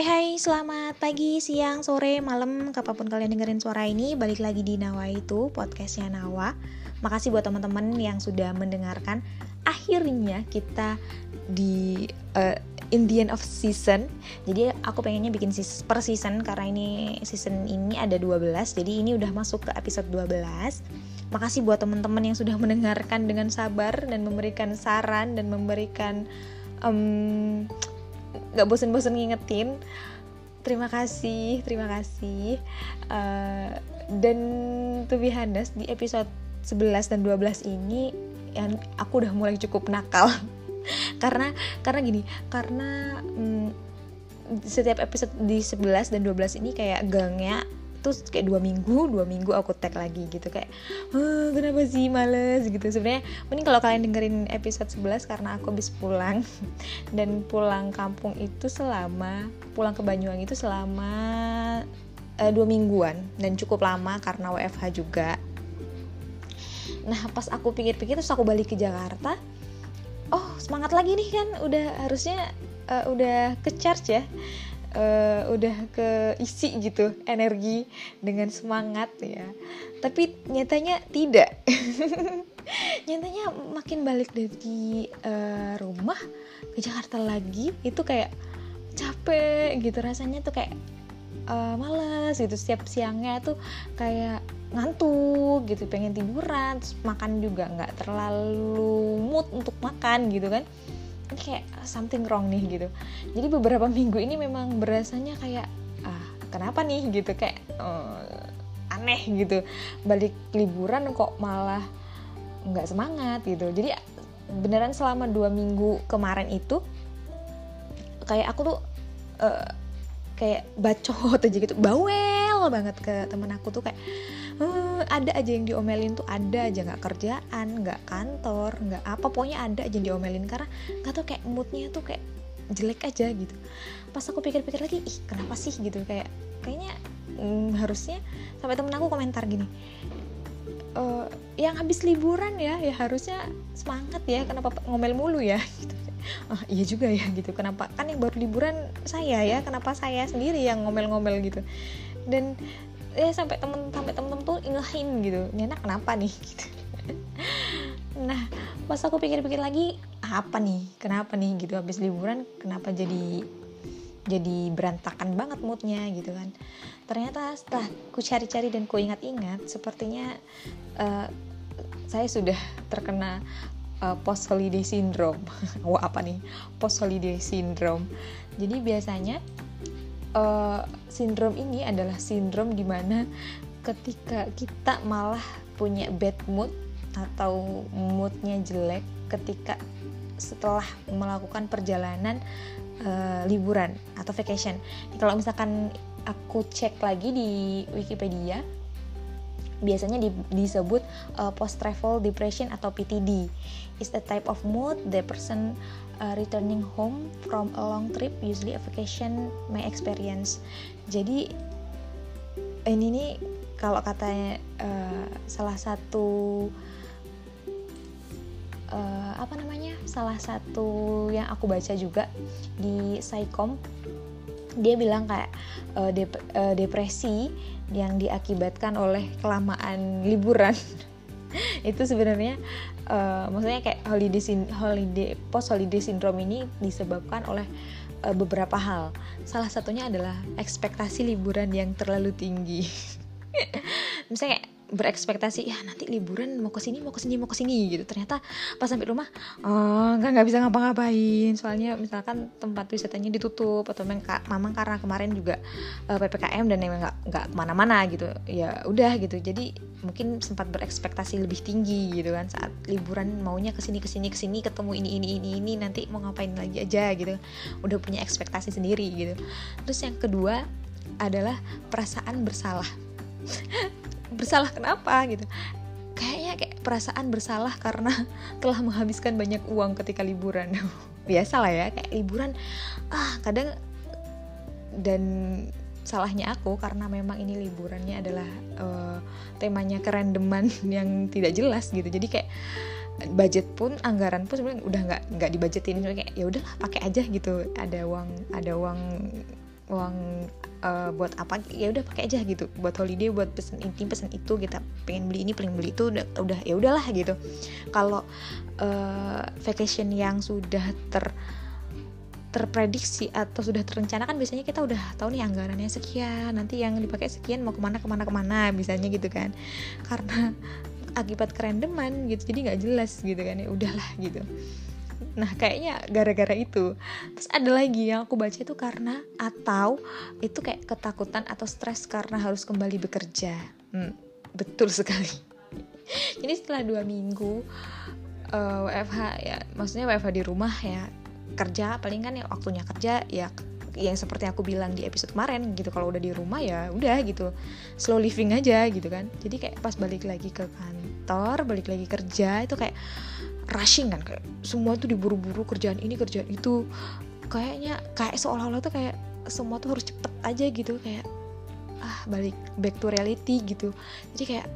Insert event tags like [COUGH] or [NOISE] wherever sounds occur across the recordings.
Hai hai, selamat pagi, siang, sore, malam, kapan pun kalian dengerin suara ini Balik lagi di Nawa itu, podcastnya Nawa. Makasih buat teman-teman yang sudah mendengarkan. Akhirnya kita di uh, in the end of season. Jadi aku pengennya bikin per season Karena ini season ini ada 12 Jadi ini udah masuk ke episode 12 Makasih buat teman-teman yang sudah [LAUGHS] mendengarkan dengan sabar Dan memberikan saran dan memberikan um, nggak bosen-bosen ngingetin. Terima kasih terima kasih. Uh, dan to be honest di episode 11 dan 12 ini yang aku udah mulai cukup nakal. [LAUGHS] Karena karena gini karena um, setiap episode di 11 dan 12 ini kayak gangnya terus kayak dua minggu dua minggu aku tag lagi gitu kayak oh, kenapa sih males? Gitu. Sebenarnya mending kalau kalian dengerin episode 11 karena aku habis pulang. [LAUGHS] Dan pulang kampung itu selama pulang ke Banyuwangi itu selama uh, dua mingguan. Dan cukup lama karena WFH juga. Nah pas aku pikir-pikir terus aku balik ke Jakarta oh semangat lagi nih kan. Udah harusnya uh, udah ke charge ya uh, udah keisi gitu energi dengan semangat ya. Tapi nyatanya tidak. [LAUGHS] Nyatanya makin balik dari uh, rumah ke Jakarta lagi itu kayak capek gitu rasanya tuh kayak uh, males gitu. Setiap siangnya tuh kayak ngantuk gitu pengen tiduran terus makan juga nggak terlalu mood untuk makan gitu kan kayak something wrong nih gitu. Jadi beberapa minggu ini memang berasanya kayak ah kenapa nih? gitu kayak uh, aneh gitu. Balik liburan kok malah nggak semangat gitu. Jadi beneran selama dua minggu kemarin itu kayak aku tuh uh, kayak bacot aja gitu. Bawel banget ke temen aku tuh kayak uh, ada aja yang diomelin tuh ada aja nggak kerjaan nggak kantor nggak apa pokoknya ada aja yang diomelin. Karena nggak tau kayak moodnya tuh kayak jelek aja gitu. Pas aku pikir-pikir lagi ih kenapa sih? Gitu kayak kayaknya hmm, harusnya sampai temen aku komentar gini e, yang habis liburan ya ya harusnya semangat ya kenapa ngomel mulu ya? [LAUGHS] Gitu. Oh, iya juga ya gitu. Kenapa? Kan yang baru liburan saya ya kenapa saya sendiri yang ngomel-ngomel gitu. Dan ya sampai temen sampai temen-temen tuh ingehin gitu. Ini kenapa nih? [LAUGHS] Gitu. Nah pas aku pikir-pikir lagi apa nih? Kenapa nih? Gitu habis liburan kenapa jadi jadi berantakan banget moodnya gitu kan. Ternyata setelah ku cari-cari dan ku ingat-ingat sepertinya uh, saya sudah terkena uh, post holiday syndrome. [LAUGHS] Wah apa nih? Post holiday syndrome. Jadi biasanya uh, sindrom ini adalah sindrom di mana ketika kita malah punya bad mood atau moodnya jelek ketika setelah melakukan perjalanan uh, liburan atau vacation. Kalau misalkan aku cek lagi di Wikipedia, biasanya di, disebut uh, post travel depression atau PTD. Is a type of mood the person uh, returning home from a long trip, usually a vacation, may experience. Jadi ini nih kalau katanya uh, salah satu uh, apa namanya salah satu yang aku baca juga di Psycom dia bilang kayak uh, dep uh, depresi yang diakibatkan oleh kelamaan liburan [LAUGHS] [LAUGHS] itu sebenarnya uh, maksudnya kayak holiday holiday post holiday syndrome ini disebabkan oleh uh, beberapa hal. Salah satunya adalah ekspektasi liburan yang terlalu tinggi. [LAUGHS] Misalnya kayak berekspektasi ya nanti liburan mau ke sini mau ke sini mau ke sini gitu. Ternyata pas sampai rumah oh, nggak bisa ngapa-ngapain. Soalnya misalkan tempat wisatanya ditutup atau memang karena kemarin juga uh, ppkm dan emang nggak nggak ke mana-mana gitu. Ya udah gitu. Jadi mungkin sempat berekspektasi lebih tinggi gitu kan saat liburan maunya ke sini ke sini ke sini ketemu ini ini ini ini nanti mau ngapain lagi aja gitu. Udah punya ekspektasi sendiri gitu. Terus yang kedua adalah perasaan bersalah [LAUGHS] bersalah kenapa gitu. Kayaknya kayak perasaan bersalah karena [LAUGHS] telah menghabiskan banyak uang ketika liburan. [LAUGHS] Biasa lah ya kayak liburan ah kadang dan salahnya aku karena memang ini liburannya adalah uh, temanya kerandoman [LAUGHS] yang tidak jelas gitu. Jadi kayak budget pun anggaran pun sebenarnya udah nggak nggak dibajetin. Kayak ya udahlah pakai aja gitu. Ada uang ada uang uang uh, buat apa ya udah pakai aja gitu. Buat holiday buat pesen ini pesen itu kita pengen beli ini pengen beli itu udah udah ya udahlah gitu. Kalau uh, vacation yang sudah ter terprediksi atau sudah terencana kan biasanya kita udah tahu nih anggarannya sekian nanti yang dipakai sekian mau ke mana ke mana ke mana misalnya gitu kan. Karena [LAUGHS] akibat kerendeman gitu jadi nggak jelas gitu kan ya udahlah gitu nah kayaknya gara-gara itu. Terus ada lagi yang aku baca itu karena atau itu kayak ketakutan atau stres karena harus kembali bekerja. Hmm, betul sekali. [LAUGHS] Jadi setelah dua minggu uh, eh, WFH ya maksudnya WFH di rumah ya kerja paling kan ya waktunya kerja ya yang seperti aku bilang di episode kemarin gitu. Kalau udah di rumah ya udah gitu. Slow living aja gitu kan. Jadi kayak pas balik lagi ke kantor balik lagi kerja itu kayak rushing kan kayak semua tuh diburu-buru kerjaan ini kerjaan itu. Kayaknya kayak seolah-olah tuh kayak semua tuh harus cepet aja gitu kayak ah balik back to reality gitu. Jadi kayak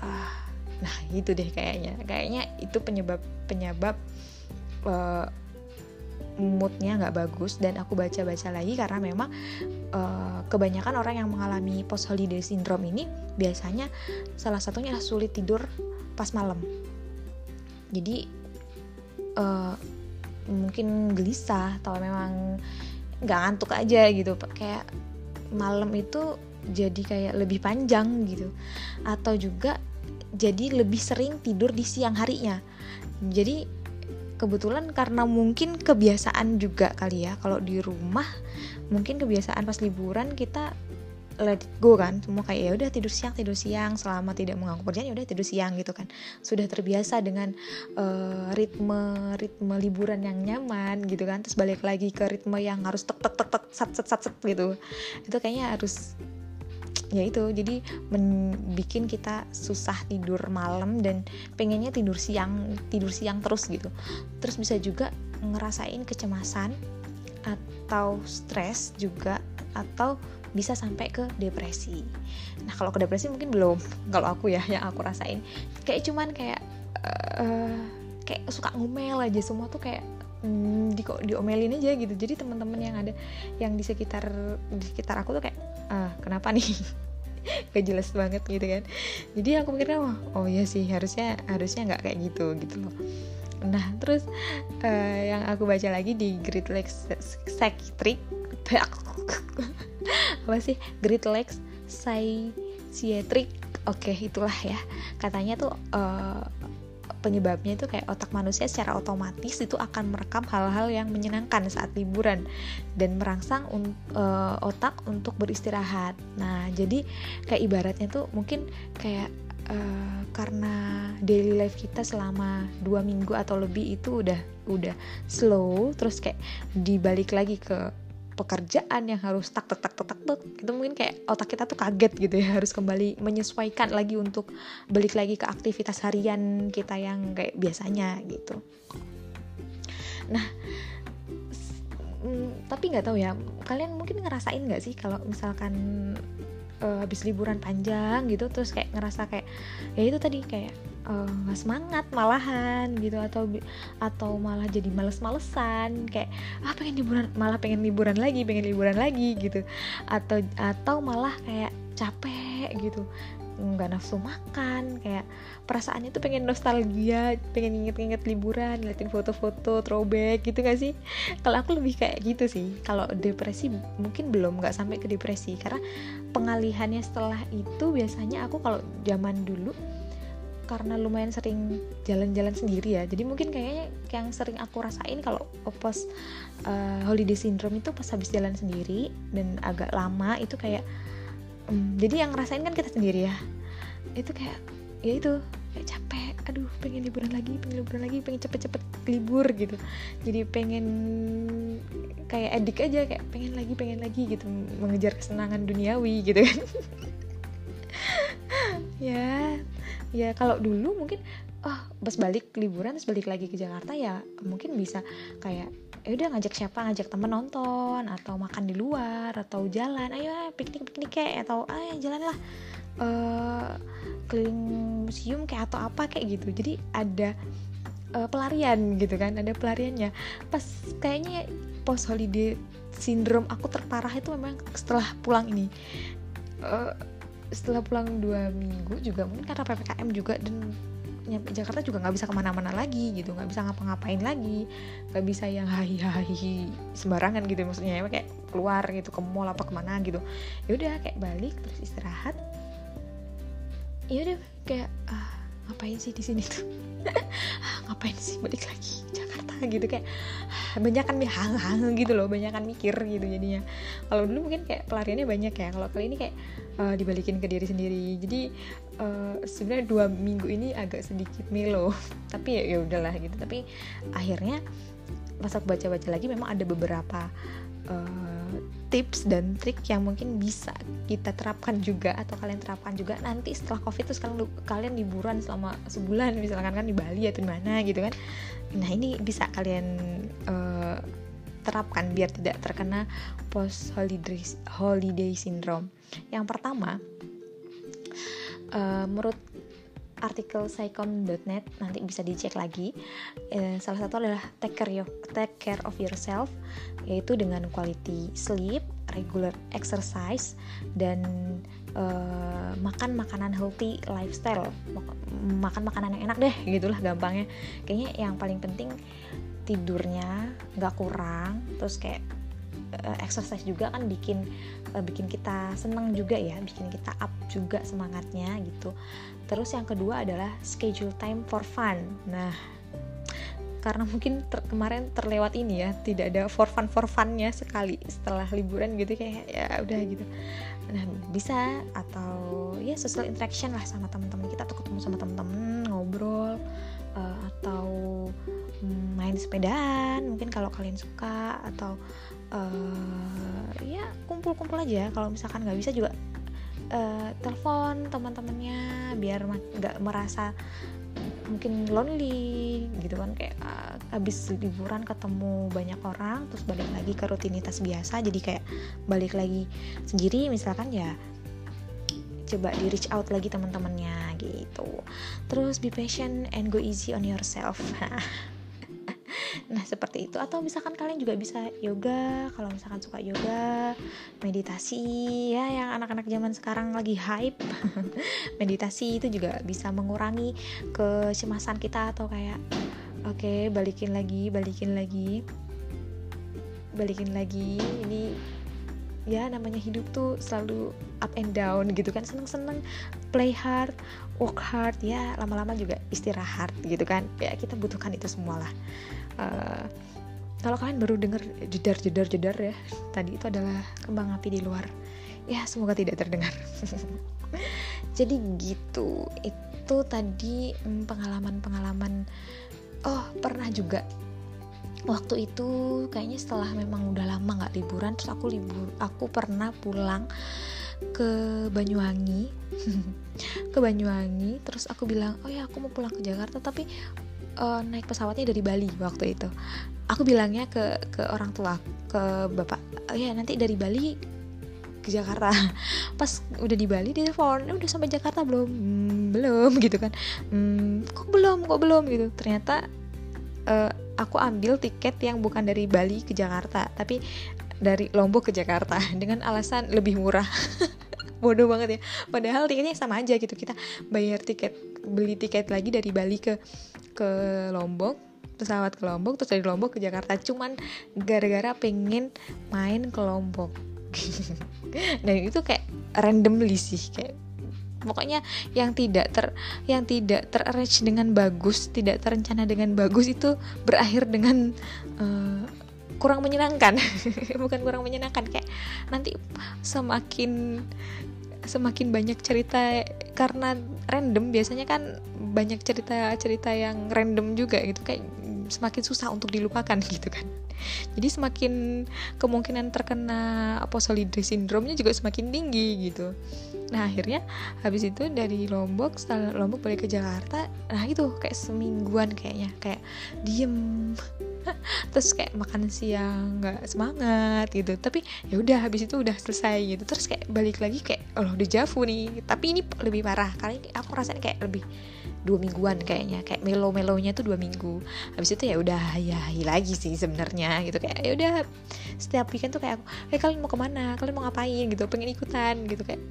ah nah itu deh kayaknya. Kayaknya itu penyebab penyebab uh, moodnya nggak bagus dan aku baca-baca lagi karena memang uh, kebanyakan orang yang mengalami post holiday syndrome ini biasanya salah satunya sulit tidur pas malam jadi uh, mungkin gelisah atau memang nggak ngantuk aja gitu kayak malam itu jadi kayak lebih panjang gitu. Atau juga jadi lebih sering tidur di siang harinya. Jadi kebetulan karena mungkin kebiasaan juga kali ya kalau di rumah mungkin kebiasaan pas liburan kita let it go kan. Semua kayak ya udah tidur siang tidur siang. Selama tidak mengganggu kerjaan ya udah tidur siang gitu kan. Sudah terbiasa dengan uh, ritme ritme liburan yang nyaman gitu kan. Terus balik lagi ke ritme yang harus tek tek tek tek sat sat sat, sat gitu. Itu kayaknya harus ya itu. Jadi bikin kita susah tidur malam dan pengennya tidur siang tidur siang terus gitu. Terus bisa juga ngerasain kecemasan atau stres juga atau bisa sampai ke depresi. Nah kalau ke depresi mungkin belum. Kalau aku ya yang aku rasain kayak cuman kayak uh, kayak suka ngomel aja semua tuh kayak hmm, di diomelin aja gitu. Jadi teman-teman yang ada yang di sekitar di sekitar aku tuh kayak ah kenapa nih gak jelas banget gitu kan jadi aku mikirnya oh, oh iya sih harusnya harusnya nggak kayak gitu gitu loh nah terus uh, yang aku baca lagi di Great Lakes Psychiatric apa sih? Great Lakes Psychiatric. Oke okay, itulah ya. Katanya tuh uh, penyebabnya itu kayak otak manusia secara otomatis itu akan merekam hal-hal yang menyenangkan saat liburan dan merangsang un, uh, otak untuk beristirahat. Nah, jadi kayak ibaratnya tuh mungkin kayak uh, karena daily life kita selama dua minggu atau lebih itu udah udah slow, terus kayak dibalik lagi ke pekerjaan yang harus tak tak tak tak tak itu mungkin kayak otak kita tuh kaget gitu ya harus kembali menyesuaikan lagi untuk balik lagi ke aktivitas harian kita yang kayak biasanya gitu. Nah mm, tapi nggak tahu ya kalian mungkin ngerasain nggak sih kalau misalkan uh, habis liburan panjang gitu terus kayak ngerasa kayak ya itu tadi kayak Eh, nggak uh, semangat malahan gitu atau atau malah jadi males-malesan kayak ah pengen liburan malah pengen liburan lagi pengen liburan lagi gitu. Atau atau malah kayak capek gitu nggak nafsu makan kayak perasaannya tuh pengen nostalgia pengen inget-inget liburan ngeliatin foto-foto throwback gitu gak sih? Kalau aku lebih kayak gitu sih. Kalau depresi mungkin belum nggak sampai ke depresi. Karena pengalihannya setelah itu biasanya aku kalau zaman dulu karena lumayan sering jalan-jalan sendiri ya. Jadi mungkin kayaknya yang sering aku rasain kalau pas uh, holiday syndrome itu pas habis jalan sendiri dan agak lama itu kayak um, jadi yang ngerasain kan kita sendiri ya. Itu kayak ya itu kayak capek. Aduh pengen liburan lagi pengen liburan lagi pengen cepet-cepet libur gitu. Jadi pengen kayak edik aja kayak pengen lagi pengen lagi gitu. Mengejar kesenangan duniawi gitu kan. [LAUGHS] Ya ya kalau dulu mungkin oh pas balik liburan terus balik lagi ke Jakarta ya mungkin bisa kayak ya udah ngajak siapa? Ngajak temen nonton atau makan di luar atau jalan. Ayo piknik piknik kayak atau ayo jalan lah. Uh, keliling museum kayak atau apa kayak gitu. Jadi ada uh, pelarian gitu kan ada pelariannya. Pas kayaknya post holiday syndrome aku terparah itu memang setelah pulang ini. Uh, setelah pulang dua minggu juga mungkin karena ppkm juga dan nyampe Jakarta juga nggak bisa ke mana-mana lagi gitu nggak bisa ngapa-ngapain lagi nggak bisa yang hai hai sembarangan gitu maksudnya ya kayak keluar gitu ke mall apa ke mana gitu. Ya udah kayak balik terus istirahat. Ya udah kayak ah, ngapain sih di sini tuh? [LAUGHS] Ngapain sih balik lagi Jakarta gitu? Kayak banyak kan hang-hang gitu loh banyak kan mikir gitu jadinya. Kalau dulu mungkin kayak pelariannya banyak ya. Kalau kali ini kayak uh, dibalikin ke diri sendiri. Jadi uh, sebenarnya dua minggu ini agak sedikit melo. [LAUGHS] Tapi ya ya udahlah gitu. Tapi akhirnya pas aku baca-baca lagi memang ada beberapa uh, tips dan trik yang mungkin bisa kita terapkan juga atau kalian terapkan juga nanti setelah covid terus kalian kalian liburan selama sebulan misalkan kan di Bali atau di mana gitu kan. Nah ini bisa kalian uh, terapkan biar tidak terkena post holiday holiday syndrome. Yang pertama uh, menurut artikel psychon.net nanti bisa dicek lagi. Eh, salah satu adalah take care, of, take care of yourself yaitu dengan quality sleep regular exercise dan uh, makan makanan healthy lifestyle. Makan makanan yang enak deh gitulah gampangnya. Kayaknya yang paling penting tidurnya nggak kurang terus kayak uh, exercise juga kan bikin uh, bikin kita seneng juga ya bikin kita up juga semangatnya gitu. Terus yang kedua adalah schedule time for fun. Nah karena mungkin ter kemarin terlewat ini ya tidak ada for fun for funnya sekali setelah liburan gitu kayak ya udah gitu. Nah bisa atau ya social interaction lah sama teman-teman kita atau ketemu sama teman-teman ngobrol uh, atau main sepedaan mungkin kalau kalian suka atau uh, ya kumpul-kumpul aja. Kalau misalkan nggak bisa juga uh, telepon teman-temannya biar nggak merasa mungkin lonely gitu kan. Kayak uh, habis liburan ketemu banyak orang terus balik lagi ke rutinitas biasa. Jadi kayak balik lagi sendiri misalkan ya coba di reach out lagi teman-temannya gitu. Terus be patient and go easy on yourself [LAUGHS] nah seperti itu. Atau misalkan kalian juga bisa yoga. Kalau misalkan suka yoga meditasi. Ya yang anak-anak zaman sekarang lagi hype. [LAUGHS] Meditasi itu juga bisa mengurangi kecemasan kita atau kayak oke okay, balikin lagi balikin lagi balikin lagi. Ini ya namanya hidup tuh selalu up and down gitu kan. Seneng-seneng play hard work hard. Ya lama-lama juga istirahat gitu kan. Ya kita butuhkan itu semua lah uh, kalau kalian baru dengar jedar jedar jedar ya tadi itu adalah kembang api di luar. Ya semoga tidak terdengar. [LAUGHS] Jadi gitu. Itu tadi mm, pengalaman-pengalaman. Oh pernah juga. Waktu itu kayaknya setelah memang udah lama nggak liburan terus aku libur aku pernah pulang ke Banyuwangi. [LAUGHS] Ke Banyuwangi terus aku bilang oh ya aku mau pulang ke Jakarta tapi uh, naik pesawatnya dari Bali waktu itu. Aku bilangnya ke ke orang tua ke bapak oh ya nanti dari Bali ke Jakarta. [LAUGHS] Pas udah di Bali dia telepon udah sampai Jakarta belum? Hmm, belum [LAUGHS] gitu kan. Hmm, kok belum kok belum? Gitu. Ternyata uh, aku ambil tiket yang bukan dari Bali ke Jakarta tapi dari Lombok ke Jakarta [LAUGHS] dengan alasan lebih murah. Bodoh banget ya. Padahal tiketnya sama aja gitu. Kita bayar tiket beli tiket lagi dari Bali ke ke Lombok pesawat ke Lombok terus dari Lombok ke Jakarta. Cuman gara-gara pengen main ke Lombok. [LAUGHS] Dan itu kayak randomly sih kayak pokoknya yang tidak ter yang tidak terarrange dengan bagus tidak terencana dengan bagus itu berakhir dengan uh, kurang menyenangkan. [LAUGHS] Bukan kurang menyenangkan kayak nanti semakin semakin banyak cerita karena random biasanya kan banyak cerita-cerita yang random juga gitu kayak semakin susah untuk dilupakan [LAUGHS] gitu kan. Jadi semakin kemungkinan terkena aposolidry syndrome-nya juga semakin tinggi gitu. Nah akhirnya habis itu dari Lombok setelah Lombok balik ke Jakarta nah itu kayak semingguan kayaknya kayak diem terus kayak makan siang nggak semangat gitu. Tapi ya udah habis itu udah selesai gitu. Terus kayak balik lagi kayak oh udah javu nih. Tapi ini lebih parah kali aku rasain kayak lebih dua mingguan kayaknya. Kayak melo melonya tuh dua minggu. Habis itu ya udah ya lagi sih sebenarnya gitu. Kayak ya udah setiap weekend tuh kayak aku eh kalian mau ke mana? Kalian mau ngapain? Gitu. Pengen ikutan? Gitu. Kayak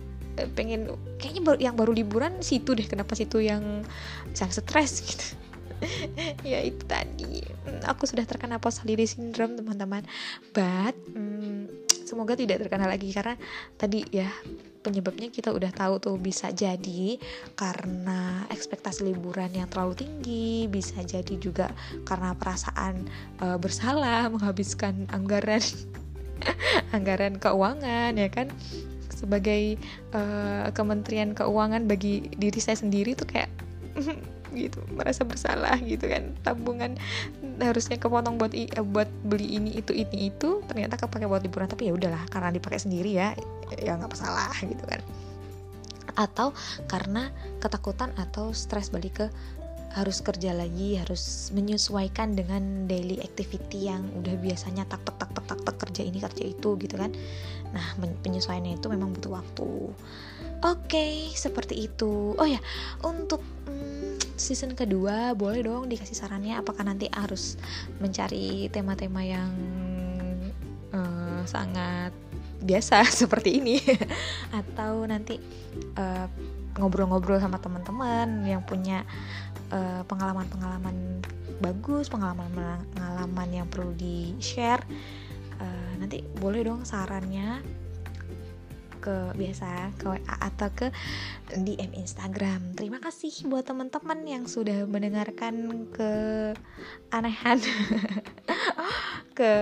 eh, pengen kayaknya yang baru liburan situ deh. Kenapa situ yang sangat stres [LAUGHS] gitu [LAUGHS] ya itu tadi. Hmm, aku sudah terkena post holiday syndrome teman-teman. But hmm, semoga tidak terkena lagi karena tadi ya penyebabnya kita udah tahu tuh bisa jadi karena ekspektasi liburan yang terlalu tinggi, bisa jadi juga karena perasaan uh, bersalah [LAUGHS] menghabiskan anggaran [LAUGHS] anggaran keuangan ya kan? Sebagai uh, Kementerian Keuangan bagi diri saya sendiri tuh kayak gitu merasa bersalah gitu kan. Tabungan harusnya kepotong buat i, buat beli ini itu ini itu ternyata kepake buat liburan. Tapi ya udahlah karena dipakai sendiri ya ya nggak masalah gitu kan. Atau karena ketakutan atau stres balik ke harus kerja lagi harus menyesuaikan dengan daily activity yang udah biasanya tak tak tak tak tak, tak kerja ini kerja itu gitu kan. Nah penyesuaiannya itu memang butuh waktu. Oke okay, seperti itu. Oh ya untuk hmm, season kedua boleh dong dikasih sarannya apakah nanti harus mencari tema-tema yang uh, sangat biasa [LAUGHS] seperti ini? [LAUGHS] Atau nanti eh, ngobrol-ngobrol sama teman-teman yang punya eh, pengalaman-pengalaman bagus pengalaman-pengalaman yang perlu di share uh, nanti boleh dong sarannya ke biasa ke WA atau ke DM Instagram. Terima kasih buat teman-teman yang sudah mendengarkan ke anehan [LAUGHS] ke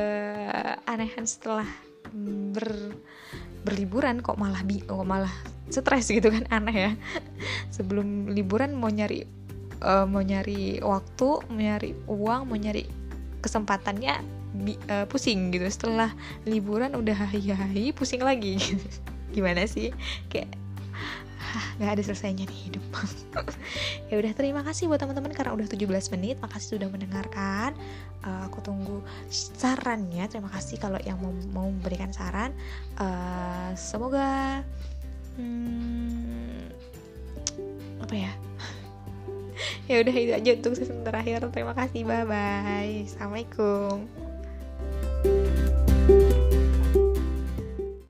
anehan setelah ber berliburan kok malah bi kok malah stres gitu kan aneh ya. Sebelum liburan mau nyari uh, mau nyari waktu, mau nyari uang, mau nyari kesempatannya bi, uh, pusing gitu. Setelah liburan udah hahi-hahi pusing lagi. [LAUGHS] gimana sih? Kayak nggak ada selesainya nih hidup. [LAUGHS] Ya udah terima kasih buat teman-teman karena udah 17 menit. Makasih sudah mendengarkan. Uh, aku tunggu sarannya. Terima kasih kalau yang mau mau memberikan saran. Uh, semoga hmm, apa ya? [LAUGHS] Ya udah itu aja untuk season terakhir. Terima kasih. Bye bye assalamualaikum